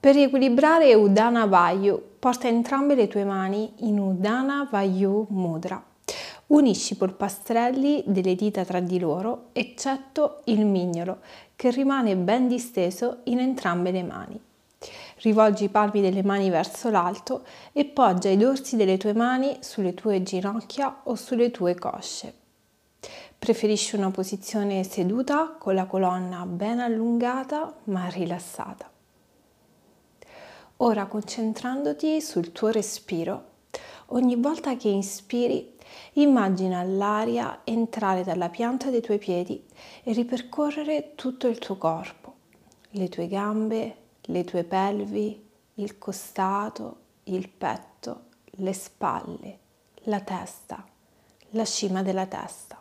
Per riequilibrare Udana Vayu, porta entrambe le tue mani in Udana Vayu Mudra. Unisci i polpastrelli delle dita tra di loro, eccetto il mignolo, che rimane ben disteso in entrambe le mani. Rivolgi i palmi delle mani verso l'alto e poggia i dorsi delle tue mani sulle tue ginocchia o sulle tue cosce. Preferisci una posizione seduta con la colonna ben allungata ma rilassata. Ora concentrandoti sul tuo respiro, ogni volta che inspiri immagina l'aria entrare dalla pianta dei tuoi piedi e ripercorrere tutto il tuo corpo, le tue gambe, le tue pelvi, il costato, il petto, le spalle, la testa, la cima della testa.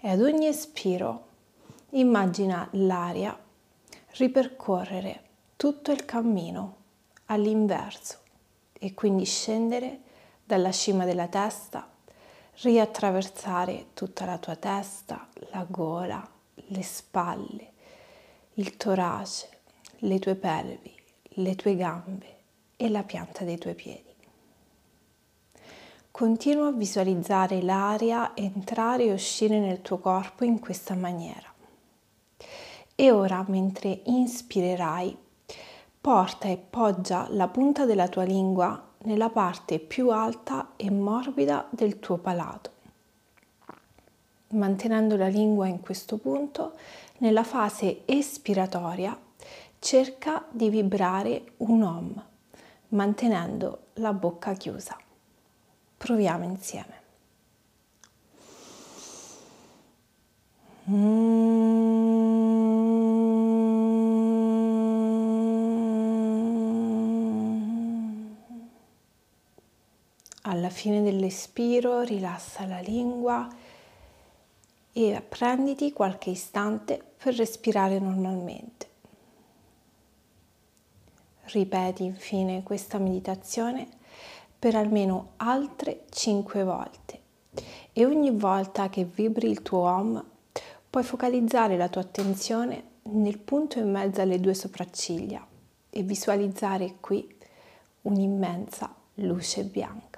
E ad ogni espiro immagina l'aria ripercorrere tutto il cammino all'inverso e quindi scendere dalla cima della testa, riattraversare tutta la tua testa, la gola, le spalle, il torace, le tue pelvi, le tue gambe e la pianta dei tuoi piedi. Continua a visualizzare l'aria entrare e uscire nel tuo corpo in questa maniera. E ora, mentre inspirerai, porta e poggia la punta della tua lingua nella parte più alta e morbida del tuo palato. Mantenendo la lingua in questo punto, nella fase espiratoria cerca di vibrare un om, mantenendo la bocca chiusa. Proviamo insieme. Alla fine dell'espiro rilassa la lingua e prenditi qualche istante per respirare normalmente. Ripeti infine questa meditazione per almeno altre 5 volte e ogni volta che vibri il tuo Om puoi focalizzare la tua attenzione nel punto in mezzo alle due sopracciglia e visualizzare qui un'immensa luce bianca.